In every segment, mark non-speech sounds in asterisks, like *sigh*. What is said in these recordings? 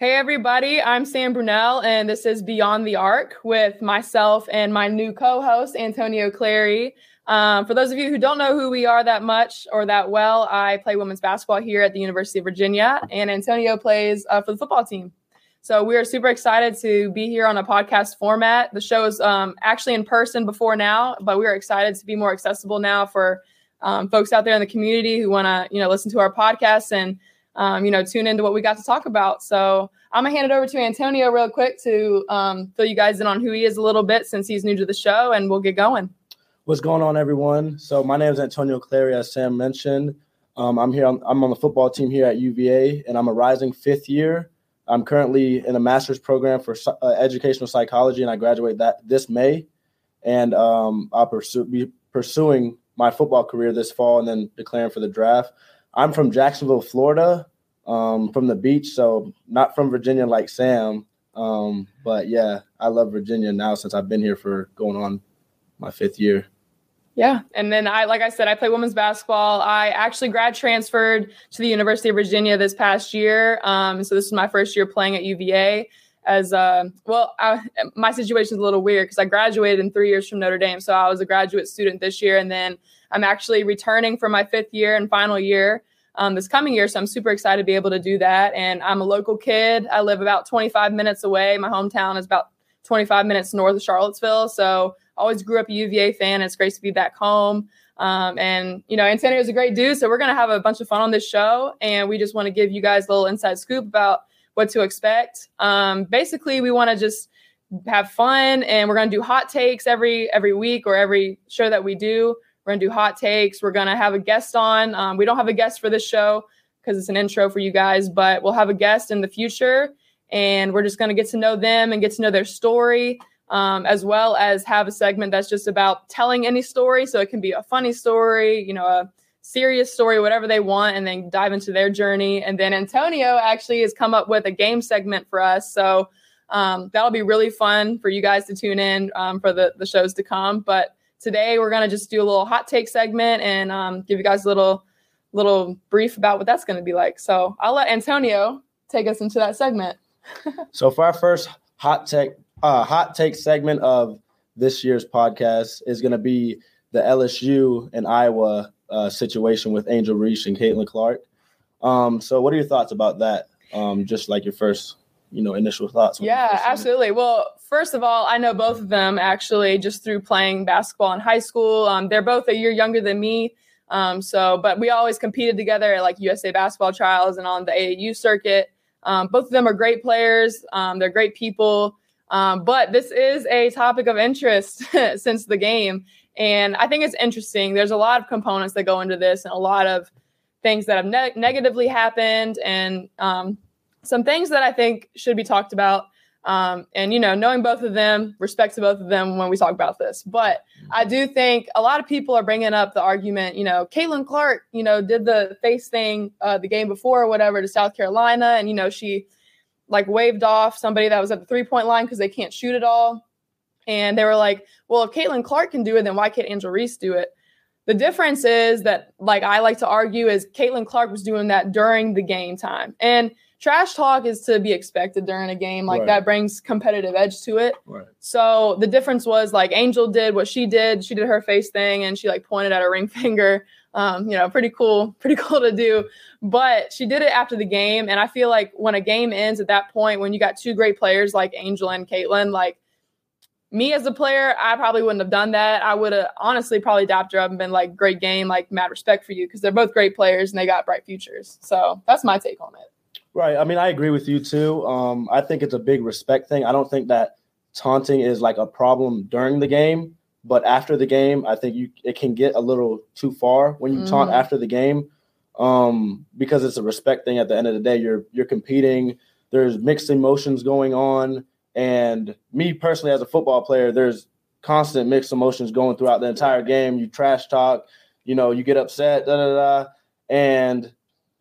Hey, everybody, I'm Sam Brunelle, and this is Beyond the Arc with myself and my new co host, Antonio Clary. Um, for those of you who don't know who we are that much or that well, I play women's basketball here at the University of Virginia, and Antonio plays uh, for the football team. So we are super excited to be here on a podcast format. The show is um, actually in person before now, but we are excited to be more accessible now for um, folks out there in the community who want to, you know, listen to our podcast and um, you know, tune into what we got to talk about. So I'm gonna hand it over to Antonio real quick to um, fill you guys in on who he is a little bit since he's new to the show, and we'll get going. What's going on, everyone? So my name is Antonio Clary, as Sam mentioned. Um, I'm here. On, I'm on the football team here at UVA, and I'm a rising fifth year. I'm currently in a master's program for uh, educational psychology, and I graduate that this May. And um, I'll pursue, be pursuing my football career this fall, and then declaring for the draft. I'm from Jacksonville, Florida, um, from the beach, so not from Virginia like Sam. Um, but yeah, I love Virginia now since I've been here for going on my fifth year. Yeah. And then I, like I said, I play women's basketball. I actually grad transferred to the University of Virginia this past year. Um, so this is my first year playing at UVA as uh, well. I, my situation is a little weird because I graduated in three years from Notre Dame. So I was a graduate student this year. And then I'm actually returning for my fifth year and final year um, this coming year. So I'm super excited to be able to do that. And I'm a local kid. I live about 25 minutes away. My hometown is about 25 minutes north of Charlottesville. So always grew up a UVA fan. It's great to be back home. Um, and you know, Antonio is a great dude. So we're gonna have a bunch of fun on this show, and we just want to give you guys a little inside scoop about what to expect. Um, basically, we want to just have fun, and we're gonna do hot takes every every week or every show that we do. We're gonna do hot takes. We're gonna have a guest on. Um, we don't have a guest for this show because it's an intro for you guys, but we'll have a guest in the future, and we're just gonna get to know them and get to know their story um, as well as have a segment that's just about telling any story. So it can be a funny story, you know, a serious story, whatever they want, and then dive into their journey. And then Antonio actually has come up with a game segment for us. So um, that'll be really fun for you guys to tune in um, for the, the shows to come. But today we're going to just do a little hot take segment and um, give you guys a little little brief about what that's going to be like. So I'll let Antonio take us into that segment. *laughs* so for our first hot take uh, hot take segment of this year's podcast is going to be the LSU and Iowa uh, situation with Angel Reese and Caitlin Clark. Um, so, what are your thoughts about that? Um, just like your first, you know, initial thoughts. Yeah, absolutely. Well, first of all, I know both of them actually just through playing basketball in high school. Um, they're both a year younger than me. Um, so, but we always competed together at like USA basketball trials and on the AAU circuit. Um, both of them are great players. Um, they're great people. Um, but this is a topic of interest *laughs* since the game. And I think it's interesting. There's a lot of components that go into this and a lot of things that have ne- negatively happened and um, some things that I think should be talked about. Um, and, you know, knowing both of them, respect to both of them when we talk about this. But I do think a lot of people are bringing up the argument, you know, Caitlin Clark, you know, did the face thing uh, the game before or whatever to South Carolina. And, you know, she like waved off somebody that was at the three point line because they can't shoot it all. And they were like, well, if Caitlin Clark can do it, then why can't Angel Reese do it? The difference is that, like I like to argue, is Caitlin Clark was doing that during the game time. And trash talk is to be expected during a game. Like right. that brings competitive edge to it. Right. So the difference was like Angel did what she did. She did her face thing and she like pointed at her ring *laughs* finger um, you know, pretty cool, pretty *laughs* cool to do. But she did it after the game. And I feel like when a game ends at that point, when you got two great players like Angel and Caitlin, like me as a player, I probably wouldn't have done that. I would have honestly probably dapped her up and been like, great game, like mad respect for you because they're both great players and they got bright futures. So that's my take on it. Right. I mean, I agree with you too. Um, I think it's a big respect thing. I don't think that taunting is like a problem during the game. But after the game, I think you it can get a little too far when you mm. taunt after the game, um, because it's a respect thing. At the end of the day, you're you're competing. There's mixed emotions going on, and me personally, as a football player, there's constant mixed emotions going throughout the entire game. You trash talk, you know, you get upset, da da da, and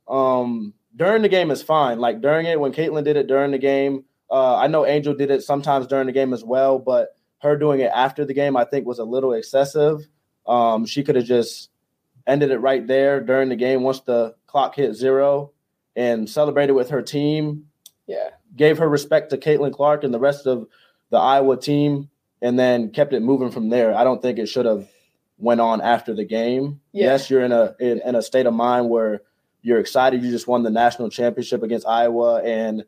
um, during the game is fine. Like during it, when Caitlin did it during the game, uh, I know Angel did it sometimes during the game as well, but her doing it after the game, I think, was a little excessive. Um, she could have just ended it right there during the game once the clock hit zero and celebrated with her team. Yeah. gave her respect to Caitlin Clark and the rest of the Iowa team, and then kept it moving from there. I don't think it should have went on after the game. Yeah. Yes, you're in a in, in a state of mind where you're excited. You just won the national championship against Iowa, and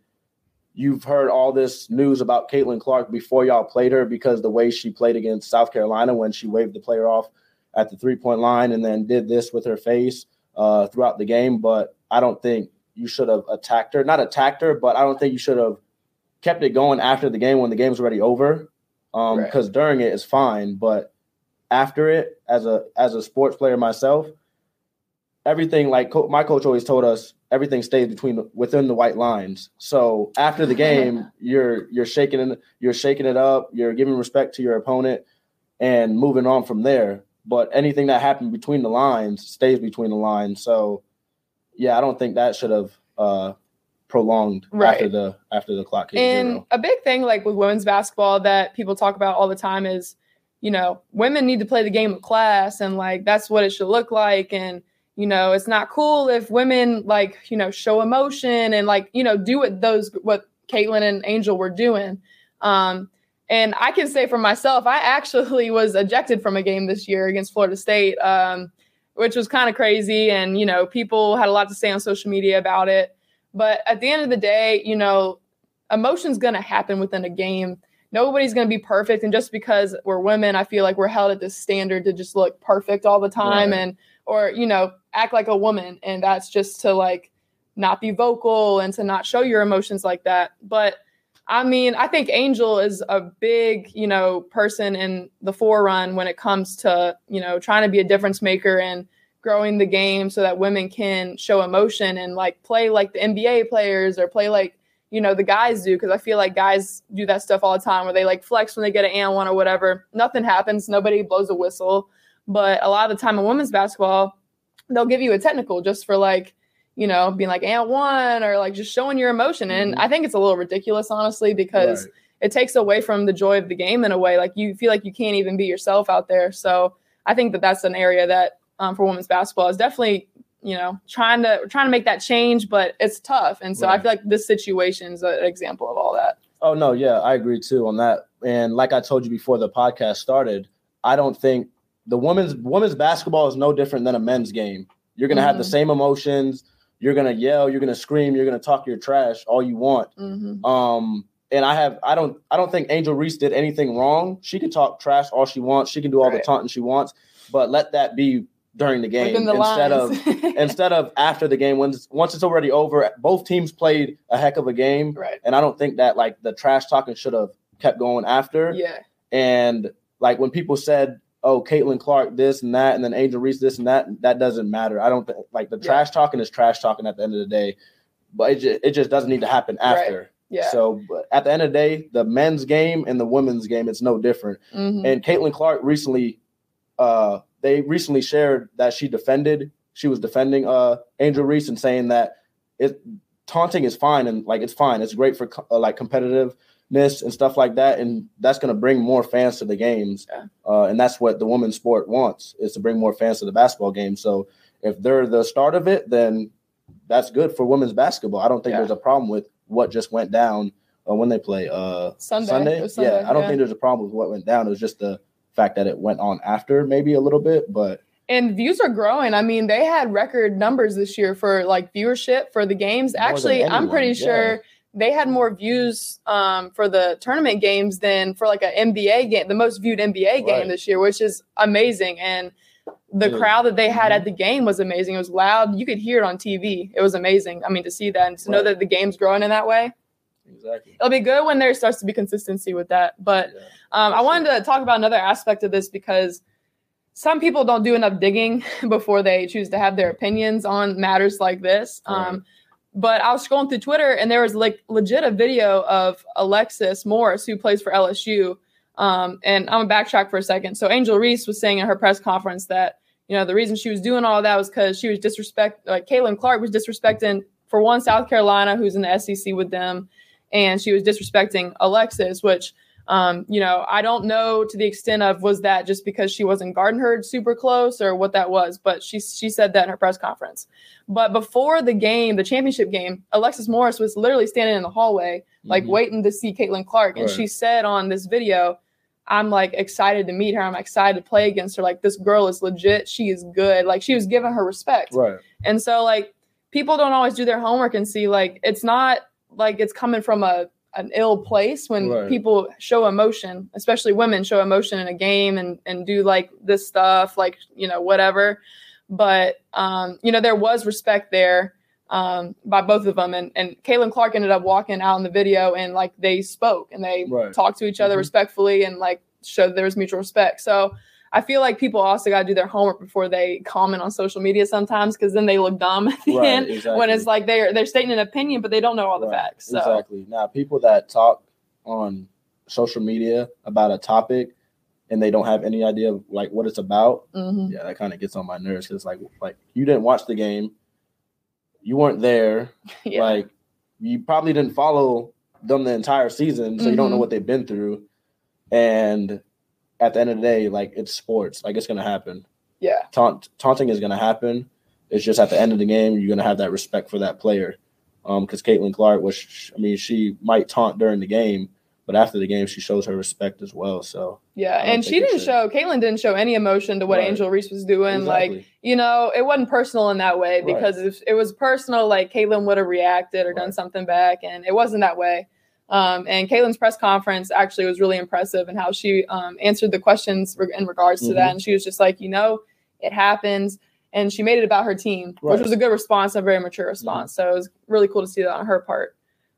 you've heard all this news about Caitlin Clark before y'all played her because the way she played against South Carolina when she waved the player off at the three point line and then did this with her face uh, throughout the game. But I don't think you should have attacked her. Not attacked her, but I don't think you should have kept it going after the game when the game's already over. Um, because right. during it is fine, but after it, as a as a sports player myself, everything like co- my coach always told us everything stays between within the white lines. So after the game, *laughs* you're you're shaking it, you're shaking it up, you're giving respect to your opponent, and moving on from there. But anything that happened between the lines stays between the lines. So yeah, I don't think that should have uh, prolonged right. after the after the clock. and zero. a big thing like with women's basketball that people talk about all the time is, you know, women need to play the game of class, and like that's what it should look like, and you know it's not cool if women like you know show emotion and like you know do what those what caitlin and angel were doing. Um and i can say for myself i actually *laughs* was ejected from a game this year against florida state um which was kind of crazy and you know people had a lot to say on social media about it. But at the end of the day you know emotion's going to happen within a game. Nobody's going to be perfect and just because we're women i feel like we're held at this standard to just look perfect all the time right. and or you know act like a woman. And that's just to like not be vocal and to not show your emotions like that. But i mean i think angel is a big you know person in the forerun when it comes to you know trying to be a difference maker and growing the game so that women can show emotion and like play like the nba players or play like you know the guys do. Because i feel like guys do that stuff all the time where they like flex when they get an and one or whatever. Nothing happens. Nobody blows a whistle but a lot of the time in women's basketball they'll give you a technical just for like you know being like and one or like just showing your emotion and mm-hmm. i think it's a little ridiculous honestly because right. it takes away from the joy of the game in a way like you feel like you can't even be yourself out there so i think that that's an area that um, for women's basketball is definitely you know trying to trying to make that change but it's tough and so right. i feel like this situation is an example of all that oh no yeah i agree too on that and like i told you before the podcast started i don't think the women's women's basketball is no different than a men's game. You're gonna mm-hmm. have the mm-hmm. same emotions. You're gonna yell. You're gonna scream. You're gonna talk your trash all you want. Mm-hmm. Um, and I have I don't I don't think Angel Reese did anything wrong. She can talk trash all she wants. She can do all right. the taunting she wants, but let that be during the game the instead lines. of *laughs* instead of after the game when once it's already over. Both teams played a heck of a game, right? And I don't think that like the trash talking should have kept going after. Yeah. And like when people said oh, Caitlin Clark this and that, and then Angel Reese this and that. That doesn't matter. I don't think like the trash talking is trash talking at the end of the day, but it just, it just doesn't need to happen after. Right. Yeah. So at the end of the day, the men's game and the women's game, it's no different. Mm-hmm. And Caitlin Clark recently, uh, they recently shared that she defended, she was defending uh Angel Reese and saying that it taunting is fine and like it's fine. It's great for uh, like competitive and stuff like that, and that's going to bring more fans to the games. Yeah. Uh, and that's what the women's sport wants is to bring more fans to the basketball game. So if they're the start of it, then that's good for women's basketball. I don't think yeah. there's a problem with what just went down uh, when they play uh, Sunday. Sunday. Sunday. Yeah, I don't yeah. think there's a problem with what went down. It was just the fact that it went on after maybe a little bit, but and views are growing. I mean, they had record numbers this year for like viewership for the games. More Actually, I'm pretty sure they had more views um, for the tournament games than for like an NBA game, the most viewed NBA right. game this year, which is amazing. And the yeah. crowd that they had mm-hmm. at the game was amazing. It was loud. You could hear it on TV. It was amazing. I mean, to see that and to right. know that the game's growing in that way. Exactly. It'll be good when there starts to be consistency with that. But yeah, um, I wanted to talk about another aspect of this because some people don't do enough digging *laughs* before they choose to have their opinions on matters like this. Right. Um, but I was scrolling through Twitter and there was like legit a video of Alexis Morris, who plays for LSU. Um, and I'm gonna backtrack for a second. So Angel Reese was saying in her press conference that you know the reason she was doing all that was because she was disrespect like Caitlin Clark was disrespecting for one South Carolina, who's in the SEC with them, and she was disrespecting Alexis, which Um, you know, I don't know to the extent of was that just because she wasn't guarding her super close or what that was, but she she said that in her press conference. But before the game, the championship game, Alexis Morris was literally standing in the hallway, like Mhm. waiting to see Caitlin Clark, and Right. she said on this video. I'm like excited to meet her. I'm excited to play against her. Like this girl is legit. She is good. Like she was giving her respect. Right. And so like people don't always do their homework and see like it's not like it's coming from a an ill place when Right. people show emotion, especially women show emotion in a game and and do like this stuff like, you know, whatever. But um, you know, there was respect there um by both of them and and Caitlin Clark ended up walking out in the video and like they spoke and they Right. talked to each other Mhm. respectfully and like showed there was mutual respect. So I feel like people also got to do their homework before they comment on social media sometimes because then they look dumb at the Right, end exactly. when it's like they're they're stating an opinion but they don't know all the Right, facts. So Exactly. Now, people that talk on social media about a topic and they don't have any idea of like what it's about, mhm. yeah, that kind of gets on my nerves because like like you didn't watch the game, you weren't there, *laughs* yeah, like you probably didn't follow them the entire season, so you don't know Mhm. what they've been through. And at the end of the day, like it's sports, like it's gonna happen. yeah, Taunt, taunting is gonna happen. It's just at the end of the game, you're gonna have that respect for that player. Um, because Caitlin Clark was, I mean, she might taunt during the game, but after the game, she shows her respect as well. So yeah. And she didn't show Caitlin didn't show any emotion to what Right. Angel Reese was doing. Like you know, it wasn't personal in that way Right. because if it was personal, like Caitlin would have reacted or done something back, and it wasn't that way. Um, and Caitlin's press conference actually was really impressive in how she um, answered the questions re- in regards to that. Mhm. And she was just like, you know, it happens. And she made it about her team, which Right. Mm-hmm. was a good response, a very mature response. So it was really cool to see that on her part.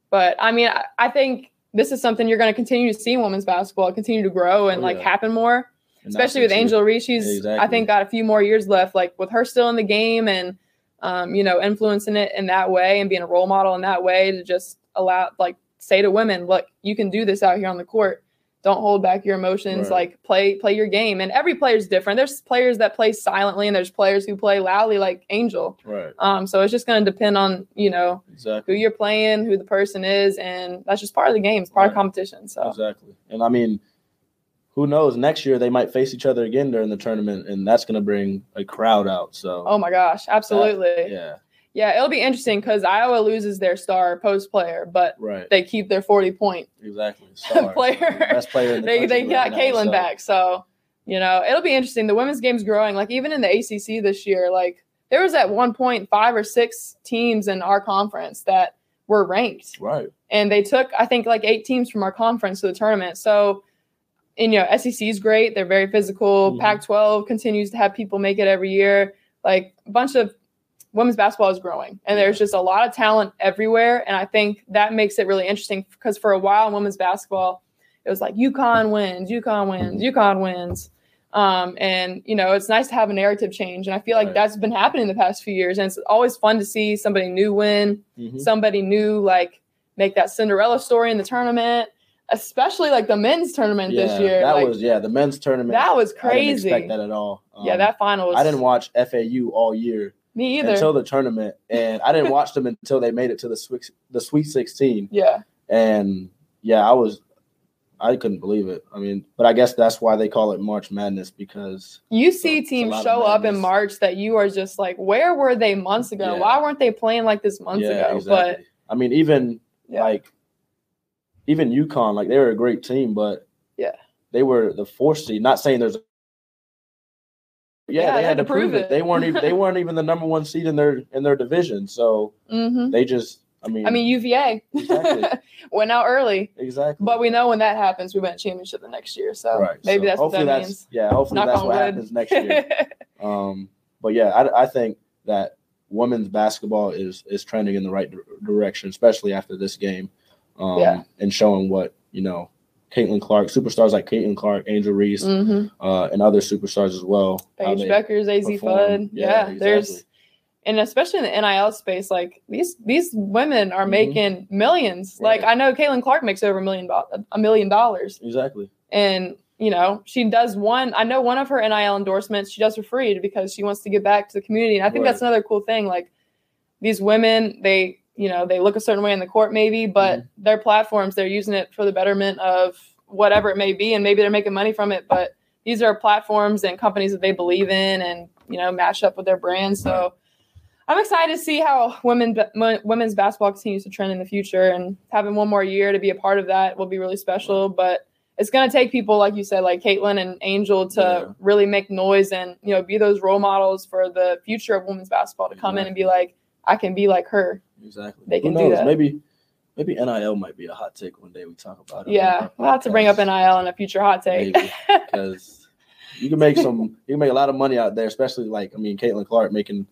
But I mean, I, I think this is something you're going to continue to see in women's basketball continue to grow and Oh, like yeah. happen more And especially with Angel Reese. She's I think got a few more years left. Like with her still in the game and um, you know influencing it in that way and being a role model in that way to just allow like say to women, look, you can do this out here on the court. Don't hold back your emotions. Right. Like play play your game. And every player's different. There's players that play silently and there's players who play loudly like Angel. right. Um, so it's just going to depend on you know Exactly. who you're playing, who the person is, and that's just part of the game. It's part of competition. So Exactly. And I mean, who knows? Next year they might face each other again during the tournament, and that's going to bring a crowd out. So, oh my gosh, absolutely. yeah, Yeah, it'll be interesting because Iowa loses their star post player, but right. they keep their 40 point exactly. *laughs* Star. player. Best player in the they they got right now, Caitlin so- back. So, you know, it'll be interesting. The women's game's growing. Like even in the ACC this year, like there was at one point five or six teams in our conference that were ranked. Right. And they took, I think, like eight teams from our conference to the tournament. So, and you know, SEC is great. They're very physical. Mhm. Pac 12 continues to have people make it every year. Like a bunch of women's basketball is growing, and there's just a lot of talent everywhere. And I think that makes it really interesting because for a while in women's basketball, it was like UConn wins, UConn wins, UConn wins. Um, and you know, it's nice to have a narrative change. And I feel like Right. that's been happening the past few years. And it's always fun to see somebody new win Mhm. somebody new like make that Cinderella story in the tournament, especially like the men's tournament Yeah, this year. that like, was yeah the men's tournament. that was I didn't crazy. expect that at all. yeah, Um, that final was I didn't watch FAU all year me either. until the tournament, and I didn't watch them until they made it to the Sweet the Sweet Sixteen. yeah, And yeah, I was I couldn't believe it. I mean, but I guess that's why they call it March Madness because you see teams show up in. March that you are just like, where were they months ago? Yeah. Why weren't they playing like this months yeah, ago? exactly. I mean, even Yeah. like even UConn, like they were a great team, but Yeah. they were the fourth seed. Not saying there's yeah, they had to prove it. They weren't even they *laughs* weren't even the number one seed in their in their division. So But hmm they just I mean I mean UVA Exactly. *laughs* went out early, exactly. but we know when that happens, we win a championship the next year. So right. maybe So that's what hopefully that that's means. yeah, hopefully Knock that's what wood. happens next year. *laughs* Um, but yeah, I, I think that women's basketball is is trending in the right di- direction, especially after this game, um, Yeah. and showing what you know, Caitlin Clark, superstars like Caitlin Clark, Angel Reese, hmm uh, and other superstars as well. Paige Bueckers Azzi. Fudd. Yeah, there's exactly. and especially in the NIL space, like these these women are Mhm. making millions. Like I know Caitlin Clark makes over a million a million dollars, exactly and you know she does one. I know one of her NIL endorsements she does for free because she wants to give back to the community, and I think Right. that's another cool thing. Like these women, they you know they look a certain way in the court maybe, but Mm-hmm. their platforms they're using it for the betterment of whatever it may be, and maybe they're making money from it, but these are platforms and companies that they believe in and you know match up with their brand. So I'm excited to see how women women's basketball continues to trend in the future, and having one more year to be a part of that will be really special. But it's going to take people like you said, like Caitlin and Angel, to yeah. really make noise and you know be those role models for the future of women's basketball to come exactly. in and be like, I can be like her. Exactly. They can do that. Maybe maybe NIL might be a hot take one day we talk about it. Yeah, we'll have to bring up NIL in a future hot take. because *laughs* you can make some, you can make a lot of money out there, especially like I mean, Caitlin Clark making,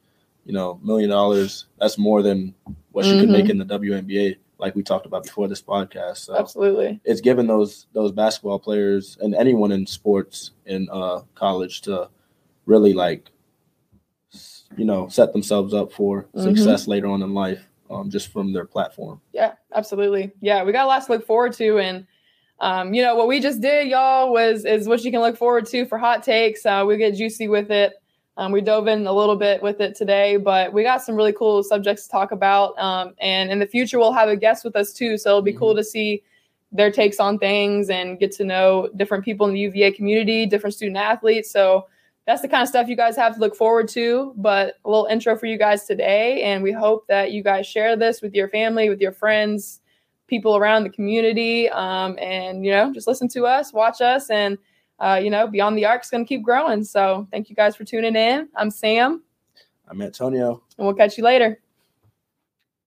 you know, million dollars. That's more than what she mm-hmm. could make mm-hmm. in the WNBA, like we talked about before this podcast. So Absolutely, it's given those those basketball players and anyone in sports in uh, college to really like, you know, set themselves up for mm-hmm. success later on in life um, just from their platform. Yeah, absolutely. Yeah, we got a lot to look forward to, and um, you know what we just did, y'all, was is what you can look forward to for hot takes. Uh, we get juicy with it. Um, we dove in a little bit with it today, but we got some really cool subjects to talk about. Um, and in the future, we'll have a guest with us too, so it'll be mm-hmm. cool to see their takes on things and get to know different people in the UVA community, different student athletes. So that's the kind of stuff you guys have to look forward to. But a little intro for you guys today. And we hope that you guys share this with your family, with your friends, people around the community. Um, and, you know, just listen to us, watch us, and, uh, you know, Beyond the Arc is going to keep growing. So thank you guys for tuning in. I'm Sam. I'm Antonio. And we'll catch you later.